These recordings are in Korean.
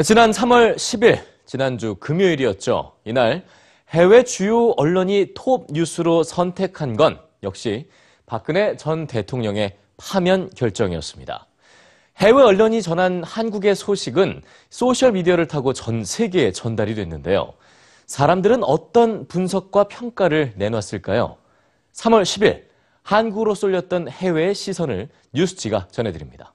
네, 지난 3월 10일, 지난주 금요일이었죠. 이날 해외 주요 언론이 톱 뉴스로 선택한 건 역시 박근혜 전 대통령의 파면 결정이었습니다. 해외 언론이 전한 한국의 소식은 소셜미디어를 타고 전 세계에 전달이 됐는데요. 사람들은 어떤 분석과 평가를 내놨을까요? 3월 10일, 한국으로 쏠렸던 해외의 시선을 뉴스지가 전해드립니다.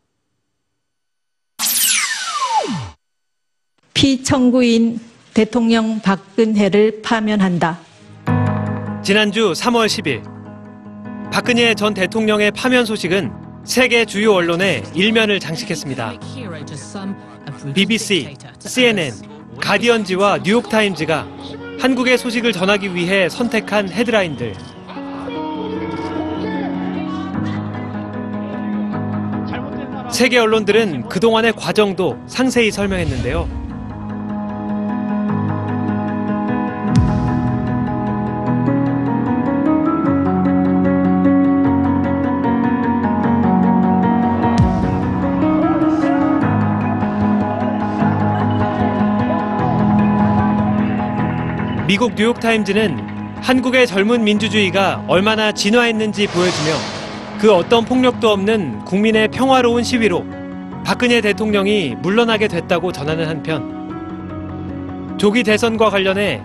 피청구인 대통령 박근혜를 파면한다. 지난주 3월 10일 박근혜 전 대통령의 파면 소식은 세계 주요 언론의 일면을 장식했습니다. BBC, CNN, 가디언지와 뉴욕타임즈가 한국의 소식을 전하기 위해 선택한 헤드라인들. 세계 언론들은 그동안의 과정도 상세히 설명했는데요. 미국 뉴욕타임즈는 한국의 젊은 민주주의가 얼마나 진화했는지 보여주며 그 어떤 폭력도 없는 국민의 평화로운 시위로 박근혜 대통령이 물러나게 됐다고 전하는 한편 조기 대선과 관련해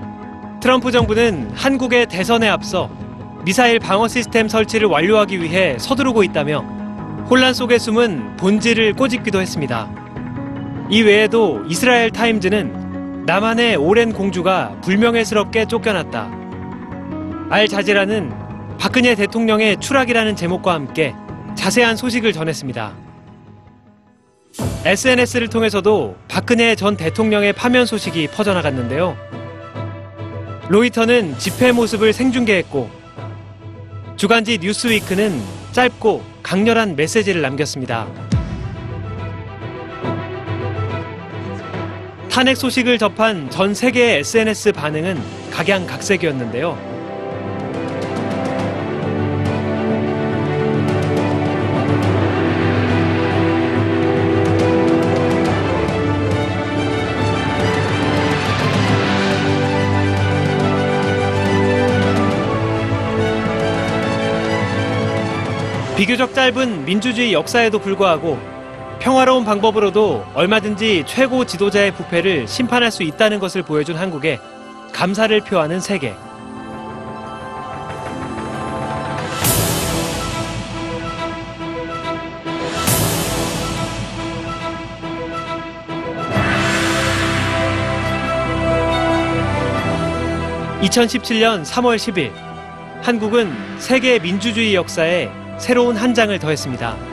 트럼프 정부는 한국의 대선에 앞서 미사일 방어 시스템 설치를 완료하기 위해 서두르고 있다며 혼란 속에 숨은 본질을 꼬집기도 했습니다. 이 외에도 이스라엘 타임즈는 남한의 오랜 공주가 불명예스럽게 쫓겨났다. 알자지라는 박근혜 대통령의 추락이라는 제목과 함께 자세한 소식을 전했습니다. SNS를 통해서도 박근혜 전 대통령의 파면 소식이 퍼져나갔는데요. 로이터는 집회 모습을 생중계했고 주간지 뉴스위크는 짧고 강렬한 메시지를 남겼습니다. 탄핵 소식을 접한 전 세계의 SNS 반응은 각양각색이었는데요. 비교적 짧은 민주주의 역사에도 불구하고 평화로운 방법으로도 얼마든지 최고 지도자의 부패를 심판할 수 있다는 것을 보여준 한국에 감사를 표하는 세계. (2017년 3월 10일) 한국은 세계 민주주의 역사에 새로운 한 장을 더했습니다.